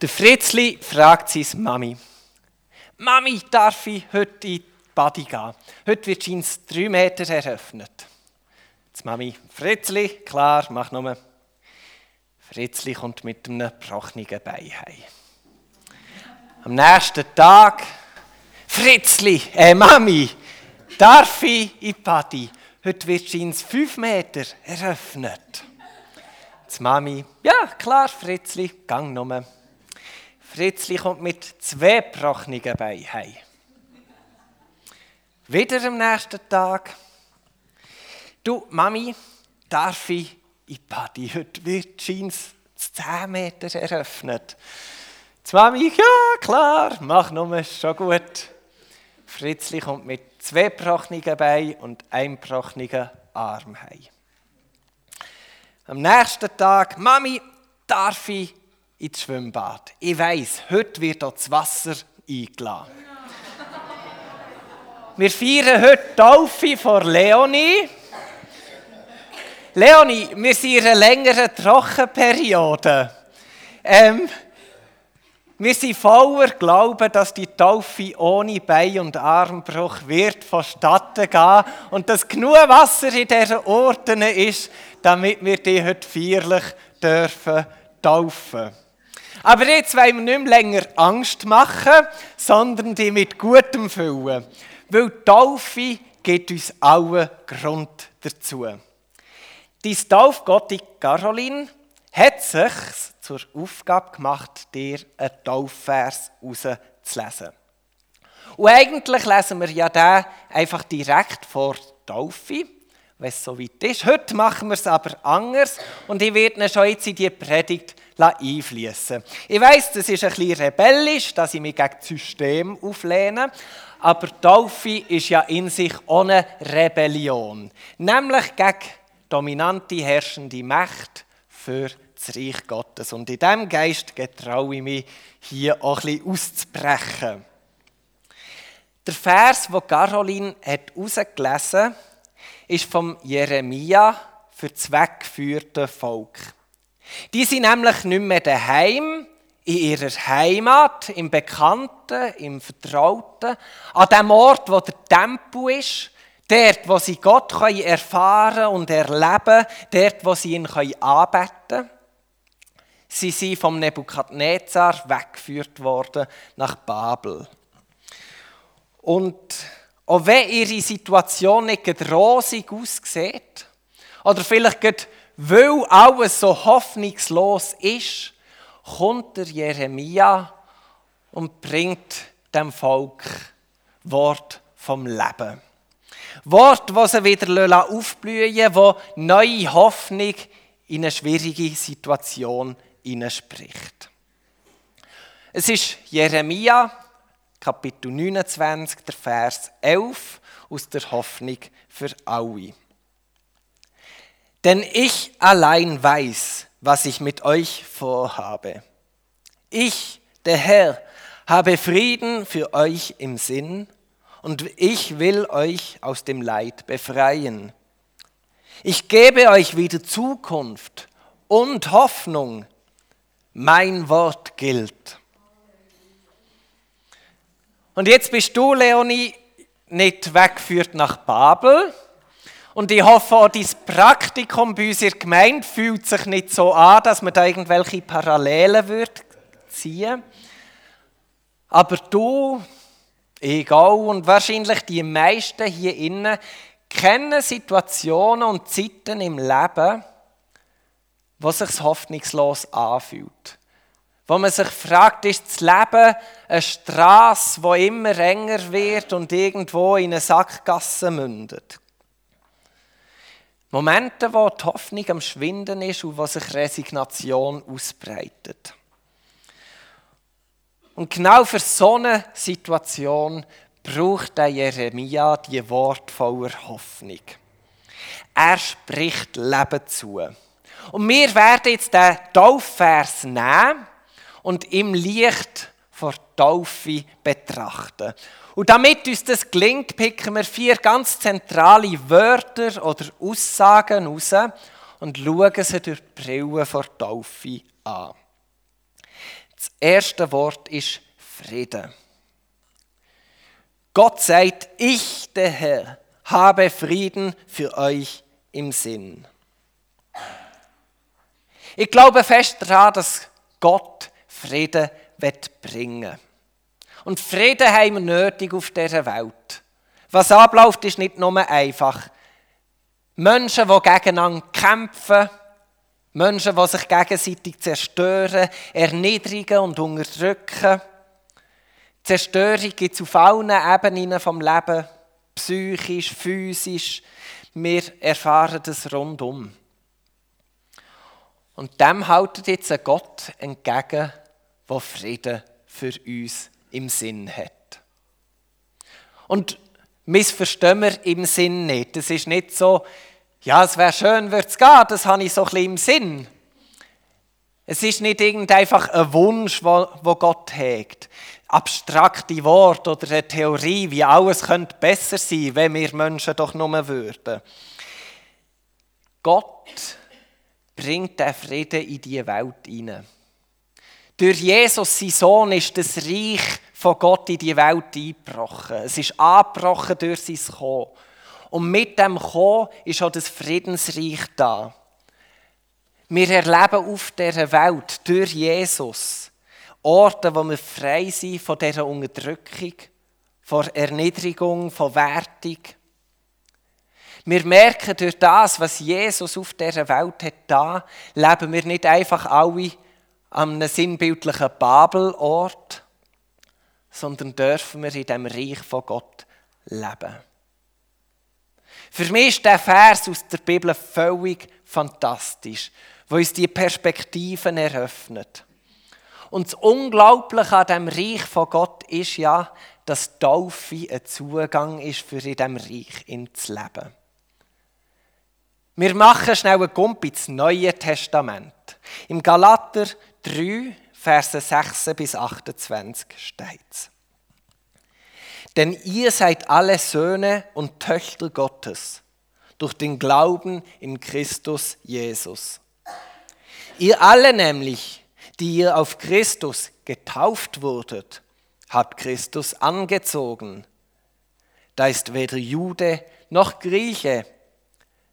Der Fritzli fragt seine Mami. Mami, darf ich heute in die Body gehen? Heute wird scheins drei Meter eröffnet. Die Mami, Fritzli, klar, mach nur. Fritzli kommt mit einem gebrochenen Bein heim. Am nächsten Tag, Fritzli, äh Mami, darf ich in die Body? Heute wird scheins fünf Meter eröffnet. Die Mami, ja klar, Fritzli, gang nur. Fritzli kommt mit zwei gebrochenen Beinen heim. Wieder am nächsten Tag. Du, Mami, darf ich in die Party? Heute wird scheins 10 Meter eröffnet. Die Mami, ja klar, mach nur, ist schon gut. Fritzli kommt mit zwei gebrochenen Beinen und einem gebrochenen Arm heim. Am nächsten Tag, Mami, darf ich ins Schwimmbad. Ich weiß, heute wird das Wasser eingeladen. Wir feiern heute Taufe von Leonie. Leonie, wir sind in einer längeren Trockenperiode. Ähm, wir sind voller Glauben, dass die Taufe ohne Bein- und Armbruch wird vonstatten gehen und dass genug Wasser in diesen Orten ist, damit wir die heute feierlich dürfen taufen. Aber jetzt wollen wir nicht mehr länger Angst machen, sondern die mit Gutem füllen. Weil die Taufe gibt uns allen Grund dazu. Die Taufgottin Caroline hat sich zur Aufgabe gemacht, dir einen Taufvers rauszulesen. Und eigentlich lesen wir ja den einfach direkt vor Taufe, wenn es so weit ist. Heute machen wir es aber anders und ich werde ihn schon jetzt in die Predigt einfließen. Ich weiß, das ist ein bisschen rebellisch, dass ich mich gegen das System auflehne, aber Taufe ist ja in sich ohne Rebellion, nämlich gegen dominante herrschende Macht für das Reich Gottes. Und in diesem Geist getraue ich mich, hier auch ein bisschen auszubrechen. Der Vers, den Caroline herausgelesen hat, ist vom Jeremia für das weggeführte Volk. Die sind nämlich nicht mehr daheim, in ihrer Heimat, im Bekannten, im Vertrauten, an dem Ort, wo der Tempel ist, dort, wo sie Gott erfahren und erleben dort, wo sie ihn anbeten können. Sie sind vom Nebukadnezar weggeführt worden nach Babel. Und auch wenn ihre Situation nicht rosig aussieht, oder vielleicht weil alles so hoffnungslos ist, kommt der Jeremia und bringt dem Volk Wort vom Leben. Wort, wo sie wieder aufblühen wo neue Hoffnung in eine schwierige Situation spricht. Es ist Jeremia, Kapitel 29, der Vers 11 aus der Hoffnung für alle. Denn ich allein weiß, was ich mit euch vorhabe. Ich, der Herr, habe Frieden für euch im Sinn und ich will euch aus dem Leid befreien. Ich gebe euch wieder Zukunft und Hoffnung. Mein Wort gilt. Und jetzt bist du, Leonie, nicht weggeführt nach Babel, und ich hoffe, auch dein Praktikum bei uns in der Gemeinde fühlt sich nicht so an, dass man da irgendwelche Parallelen wird ziehen Aber du, egal, und wahrscheinlich die meisten hier innen, kennen Situationen und Zeiten im Leben, wo sich hoffnungslos anfühlt. Wo man sich fragt, ist das Leben eine Straße, wo immer enger wird und irgendwo in eine Sackgasse mündet? Momente, wo die Hoffnung am Schwinden ist und wo sich Resignation ausbreitet. Und genau für so eine Situation braucht der Jeremia die Wort voller Hoffnung. Er spricht Leben zu. Und wir werden jetzt den Taufvers nehmen und im Licht vor Taufe betrachten. Und damit uns das gelingt, picken wir vier ganz zentrale Wörter oder Aussagen raus und schauen sie durch die Brille vor Taufe an. Das erste Wort ist Frieden. Gott sagt, ich, der Herr, habe Frieden für euch im Sinn. Ich glaube fest daran, dass Gott Frieden bringen will. Und Frieden haben wir nötig auf dieser Welt. Was abläuft, ist nicht nur einfach. Menschen, die gegeneinander kämpfen, Menschen, die sich gegenseitig zerstören, erniedrigen und unterdrücken. Zerstörung gibt es auf allen Ebenen vom Leben, psychisch, physisch. Wir erfahren das rundum. Und dem haltet jetzt ein Gott entgegen, der Frieden für uns im Sinn hat. Und missverstehen wir im Sinn nicht. Es ist nicht so, ja, es wäre schön, würde es gehen, das habe ich so ein bisschen im Sinn. Es ist nicht einfach ein Wunsch, wo, wo Gott hegt. Abstrakte Worte oder eine Theorie, wie alles könnte besser sein, wenn wir Menschen doch nur würden. Gott bringt den Frieden in die Welt hinein. Durch Jesus, sein Sohn, ist das Reich von Gott in die Welt eingebrochen. Es ist angebrochen durch sein Kommen. Und mit dem Kommen ist auch das Friedensreich da. Wir erleben auf dieser Welt durch Jesus Orte, wo wir frei sind von dieser Unterdrückung, von Erniedrigung, von Wertung. Wir merken durch das, was Jesus auf dieser Welt hat da, leben wir nicht einfach alle an einem sinnbildlichen Babelort, sondern dürfen wir in dem Reich von Gott leben. Für mich ist der Vers aus der Bibel völlig fantastisch, wo uns die Perspektiven eröffnet. Und das Unglaubliche an dem Reich von Gott ist ja, dass Taufe ein Zugang ist, für in diesem Reich zu leben. Wir machen schnell einen Gump ins Neue Testament. Im Galater 3, Verse 6 bis 28 steht. Denn ihr seid alle Söhne und Töchter Gottes durch den Glauben in Christus Jesus. Ihr alle nämlich, die ihr auf Christus getauft wurdet, habt Christus angezogen. Da ist weder Jude noch Grieche,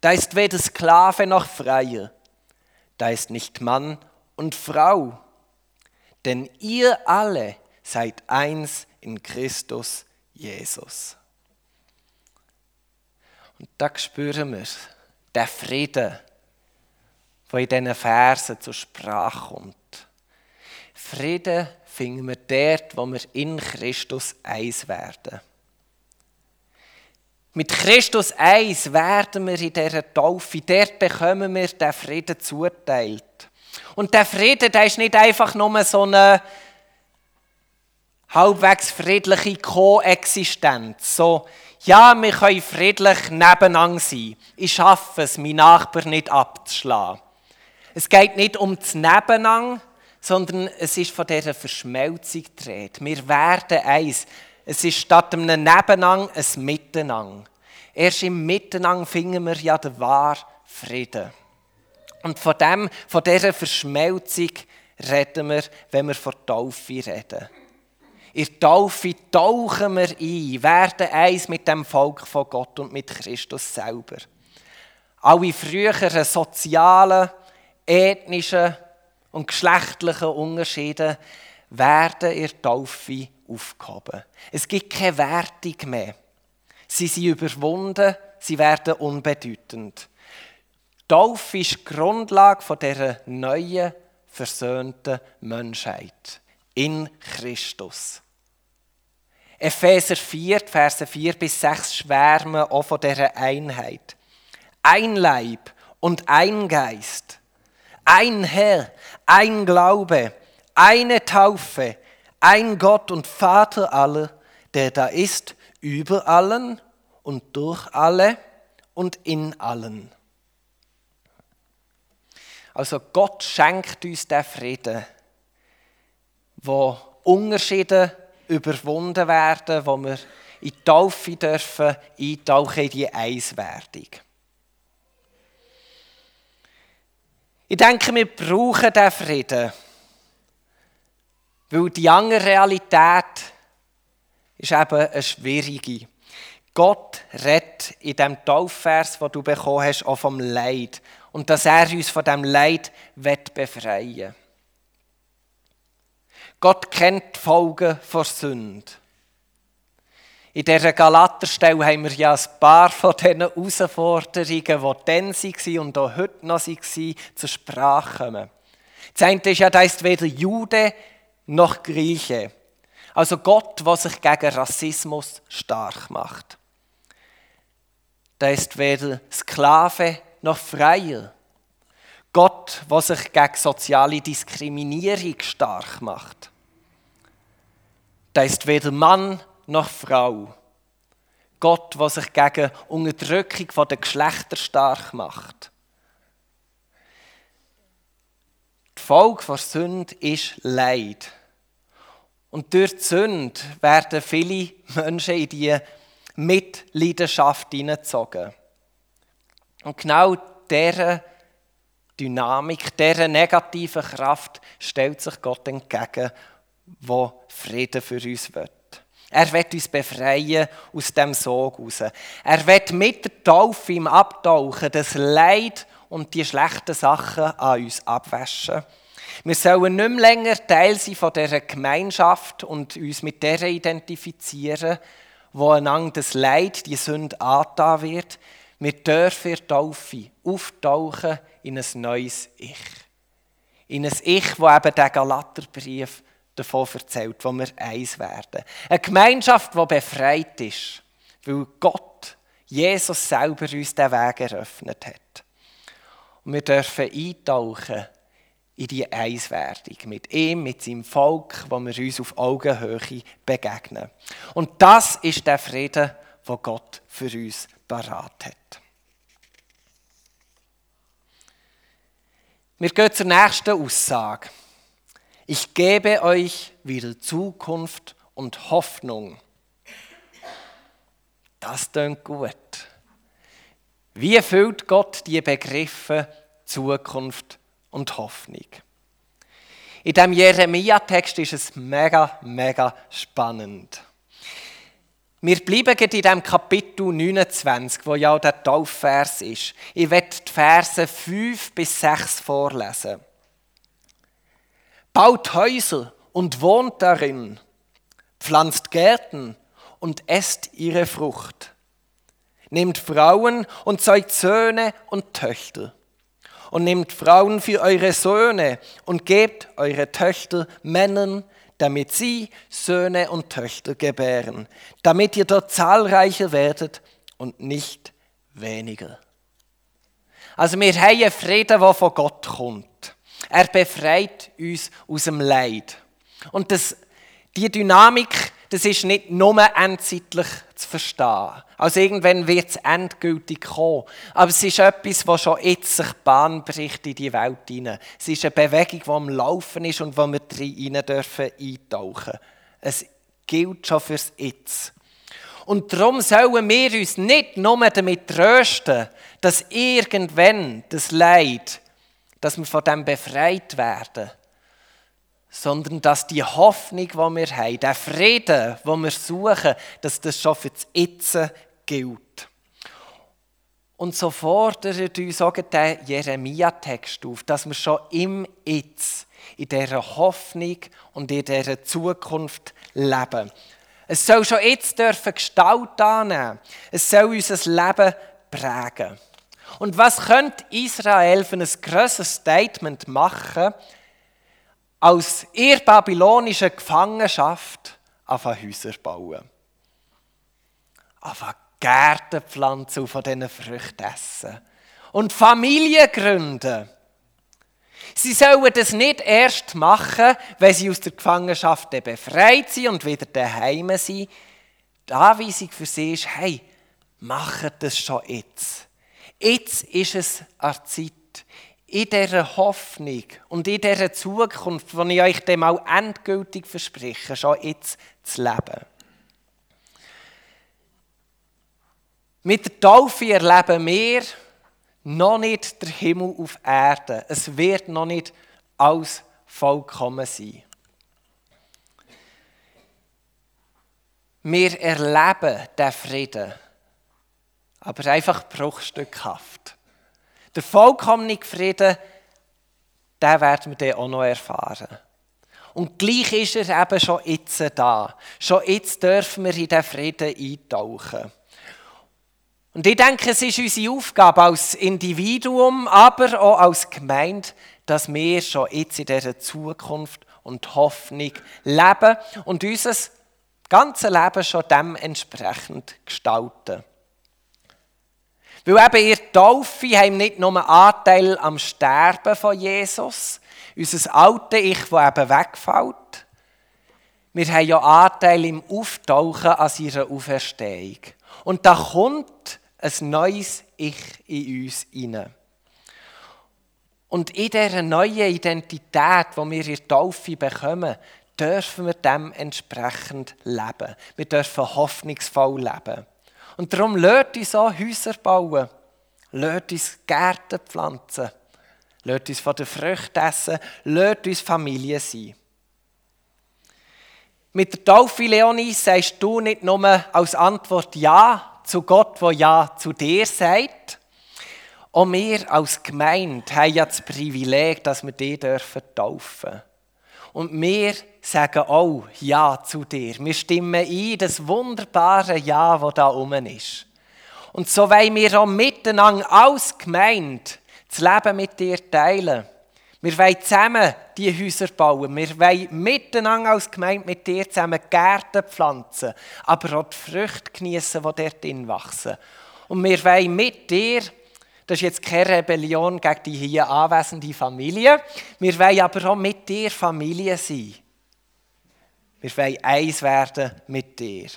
da ist weder Sklave noch Freier, da ist nicht Mann und Frau, denn ihr alle seid eins in Christus Jesus. Und da spüren wir den Frieden, der in diesen Versen zur Sprache kommt. Frieden finden wir dort, wo wir in Christus eins werden. Mit Christus eins werden wir in dieser Taufe, dort bekommen wir den Frieden zuteilt. Und der Frieden, der ist nicht einfach nur so eine halbwegs friedliche Koexistenz. So, ja, wir können friedlich nebeneinander sein. Ich schaffe es, meinen Nachbar nicht abzuschlagen. Es geht nicht um das Nebeneinander, sondern es ist von dieser Verschmelzung Rede. Wir werden eins. Es ist statt einem Nebeneinander ein Miteinander. Erst im Miteinander finden wir ja den wahren Frieden. Und von, dem, von dieser Verschmelzung reden wir, wenn wir von Taufe reden. In Taufe tauchen wir ein, werden eins mit dem Volk von Gott und mit Christus selber. Alle früheren sozialen, ethnischen und geschlechtlichen Unterschiede werden in Taufe aufgehoben. Es gibt keine Wertung mehr. Sie sind überwunden, sie werden unbedeutend. Taufe ist die Grundlage dieser neuen, versöhnten Menschheit in Christus. Epheser 4, Verse 4 bis 6 schwärmen auch von dieser Einheit. Ein Leib und ein Geist, ein Herr, ein Glaube, eine Taufe, ein Gott und Vater aller, der da ist über allen und durch alle und in allen. Also Gott schenkt uns den Frieden, wo Unterschiede überwunden werden, wo wir in die Taufe dürfen, eintauchen in die Eiswerdung. Ich denke, wir brauchen diesen Frieden. Weil die andere Realität ist eben eine schwierige. Gott redet in dem Taufvers, den du bekommen hast, auch vom Leid. Und dass er uns von dem Leid befreien will. Gott kennt die Folgen von Sünde. In dieser Galaterstelle haben wir ja ein paar von diesen Herausforderungen, die dann waren und auch heute noch waren, zur Sprache kommen. Das eine ist ja, da ist weder Jude noch Grieche. Also Gott, der sich gegen Rassismus stark macht. Da ist weder Sklave noch Freier. Gott, der sich gegen soziale Diskriminierung stark macht. Da ist weder Mann noch Frau. Gott, der sich gegen Unterdrückung der Geschlechter stark macht. Die Folge von Sünde ist Leid. Und durch die Sünde werden viele Menschen in die Mitleidenschaft hineingezogen. Und genau dieser Dynamik, dieser negativen Kraft stellt sich Gott entgegen, wo Frieden für uns wird. Er wird uns befreien aus dem Sog raus. Er wird mit der Taufe im Abtauchen das Leid und die schlechten Sachen an uns abwaschen. Wir sollen nicht mehr länger Teil sein von dieser Gemeinschaft und uns mit der identifizieren, wo einander das Leid, die Sünde angetan wird. Wir dürfen in Taufe auftauchen in ein neues Ich. In ein Ich, wo eben der Galaterbrief davon erzählt, wo wir eins werden. Eine Gemeinschaft, die befreit ist, weil Gott, Jesus selber uns den Weg eröffnet hat. Und wir dürfen eintauchen in die Einswerdung mit ihm, mit seinem Volk, wo wir uns auf Augenhöhe begegnen. Und das ist der Frieden, wo Gott für uns parat hat. Wir gehen zur nächsten Aussage. Ich gebe euch wieder Zukunft und Hoffnung. Das klingt gut. Wie erfüllt Gott die Begriffe Zukunft und Hoffnung? In dem Jeremia-Text ist es mega, mega spannend. Wir bleiben in diesem Kapitel 29, wo ja der Taufvers ist. Ich werde die Verse 5 bis 6 vorlesen. Baut Häuser und wohnt darin, pflanzt Gärten und esst ihre Frucht. Nehmt Frauen und zeugt Söhne und Töchter. Und nehmt Frauen für eure Söhne und gebt eure Töchter Männern, damit sie Söhne und Töchter gebären, damit ihr dort zahlreicher werdet und nicht weniger. Also wir haben Frieden, der von Gott kommt. Er befreit uns aus dem Leid. Und das, die Dynamik, das ist nicht nur endzeitlich zu verstehen. Also irgendwann wird es endgültig kommen. Aber es ist etwas, was schon jetzt sich Bahn bricht in die Welt hinein. Es ist eine Bewegung, die am Laufen ist und wo wir rein dürfen eintauchen. Es gilt schon fürs Jetzt. Und darum sollen wir uns nicht nur damit trösten, dass irgendwann das Leid, dass wir von dem befreit werden, sondern dass die Hoffnung, die wir haben, der Frieden, den wir suchen, dass das schon für das Jetzt gilt. Und so fordert uns auch der Jeremia-Text auf, dass wir schon im Jetzt, in dieser Hoffnung und in dieser Zukunft leben. Es soll schon jetzt dürfen Gestalt annehmen. Es soll unser Leben prägen. Und was könnte Israel für ein grosses Statement machen, aus ihr babylonischer Gefangenschaft auf Häuser bauen? Auf Gärten pflanzen und von diesen Früchten essen. Und Familien gründen. Sie sollen das nicht erst machen, wenn sie aus der Gefangenschaft befreit sind und wieder daheim sind. Die Anweisung für sie ist, hey, macht das schon jetzt. Jetzt ist es an der Zeit, in dieser Hoffnung und in dieser Zukunft, die ich euch dem auch endgültig verspreche, schon jetzt zu leben. Mit der Taufe erleben wir noch nicht den Himmel auf Erde. Es wird noch nicht alles vollkommen sein. Wir erleben den Frieden, aber einfach bruchstückhaft. Der vollkommene Frieden, den werden wir dann auch noch erfahren. Und gleich ist er eben schon jetzt da. Schon jetzt dürfen wir in diesen Frieden eintauchen. Und ich denke, es ist unsere Aufgabe als Individuum, aber auch als Gemeinde, dass wir schon jetzt in dieser Zukunft und Hoffnung leben und unser ganzes Leben schon dementsprechend gestalten. Weil eben ihr Taufe haben nicht nur Anteil am Sterben von Jesus, unser alte Ich, das eben wegfällt. Wir haben ja Anteil im Auftauchen an ihrer Auferstehung. Und da kommt ein neues Ich in uns hinein. Und in dieser neuen Identität, die wir in der Taufe bekommen, dürfen wir dementsprechend leben. Wir dürfen hoffnungsvoll leben. Und darum lasst uns auch Häuser bauen. Lasst uns Gärten pflanzen. Lasst uns von den Früchten essen. Lasst uns Familie sein. Mit der Taufe, Leonie, sagst du nicht nur als Antwort Ja zu Gott, wo Ja zu dir sagt. Auch wir als Gemeinde haben ja das Privileg, dass wir dich dürfen taufen Und wir sagen auch Ja zu dir. Wir stimmen ein, das wunderbare Ja, das da oben ist. Und so wollen wir auch miteinander als Gemeinde das Leben mit dir teilen. Wir wollen zusammen die Häuser bauen. Wir wollen miteinander als Gemeinde mit dir zusammen Gärten pflanzen, aber auch die Früchte genießen, die dort drin wachsen. Und wir wollen mit dir, das ist jetzt keine Rebellion gegen die hier anwesende Familie, wir wollen aber auch mit dir Familie sein. Wir wollen eins werden mit dir.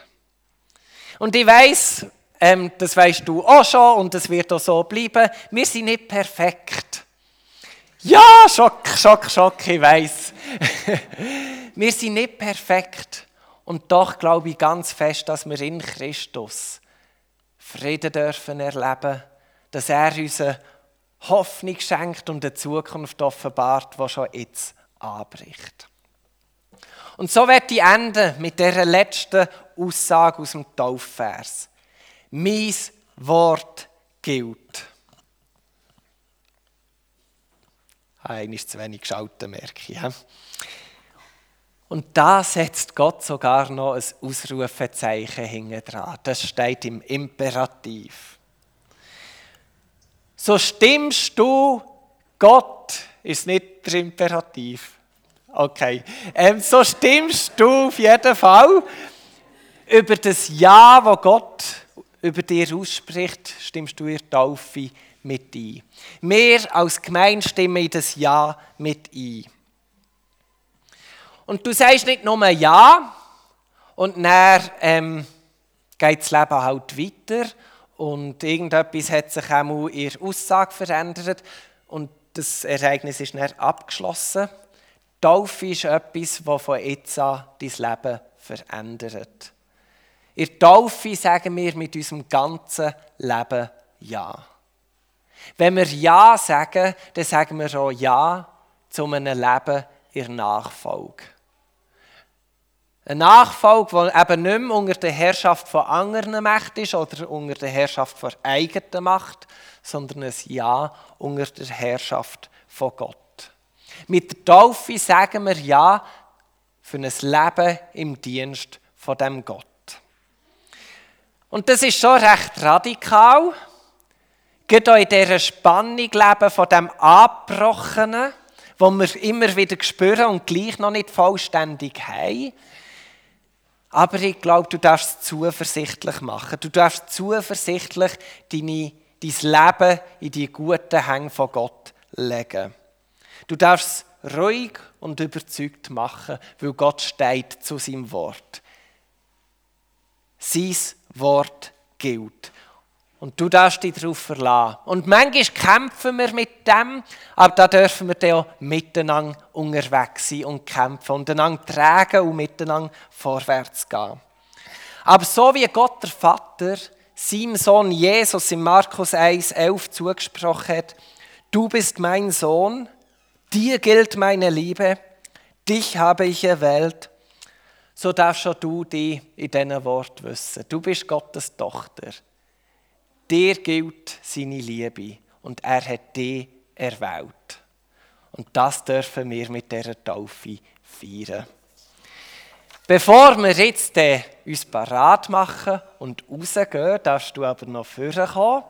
Und ich weiß, ähm, das weißt du auch schon und es wird auch so bleiben. Wir sind nicht perfekt. Ja, Schock, Schock, Schock, ich weiß. wir sind nicht perfekt. Und doch glaube ich ganz fest, dass wir in Christus Frieden dürfen erleben, dass er uns Hoffnung schenkt und eine Zukunft offenbart, die schon jetzt anbricht. Und so wird ich enden mit der letzten Aussage aus dem Taufvers. Mein Wort gilt. Ein ist zu wenig geschaltet, merke ich. Und da setzt Gott sogar noch ein Ausrufezeichen hinten dran. Das steht im Imperativ. So stimmst du Gott, ist nicht der Imperativ. Okay. Ähm, so stimmst du auf jeden Fall über das Ja, wo Gott über dir ausspricht, stimmst du der Taufe mit ein. Wir als Gemeinde stimmen in das Ja mit ein. Und du sagst nicht nur Ja und dann ähm, geht das Leben halt weiter und irgendetwas hat sich auch in der Aussage verändert und das Ereignis ist dann abgeschlossen. Taufe ist etwas, das von jetzt an dein Leben verändert. In Taufe sagen wir mit unserem ganzen Leben Ja. Wenn wir Ja sagen, dann sagen wir auch Ja zu einem Leben in Nachfolge. Eine Nachfolge, die eben nicht mehr unter der Herrschaft von anderen Macht ist oder unter der Herrschaft von eigener Macht, sondern ein Ja unter der Herrschaft von Gott. Mit der Taufe sagen wir Ja für ein Leben im Dienst von dem Gott. Und das ist schon recht radikal. Geht auch in dieser Spannung leben von dem Abbrochenen, wo wir immer wieder spüren und gleich noch nicht vollständig haben. Aber ich glaube, du darfst es zuversichtlich machen. Du darfst zuversichtlich deine, dein Leben in die guten Hänge von Gott legen. Du darfst es ruhig und überzeugt machen, weil Gott steht zu seinem Wort. Sein Wort gilt. Und du darfst dich darauf verlassen. Und manchmal kämpfen wir mit dem, aber da dürfen wir dann auch miteinander unterwegs sein und kämpfen und einander tragen und miteinander vorwärts gehen. Aber so wie Gott der Vater seinem Sohn Jesus in Markus 1, 11 zugesprochen hat, du bist mein Sohn, dir gilt meine Liebe, dich habe ich erwählt, so darfst schon du dich in diesen Wort wissen. Du bist Gottes Tochter. Dir gilt seine Liebe und er hat dich erwählt. Und das dürfen wir mit dieser Taufe feiern. Bevor wir jetzt uns parat machen und rausgehen, darfst du aber noch vorkommen.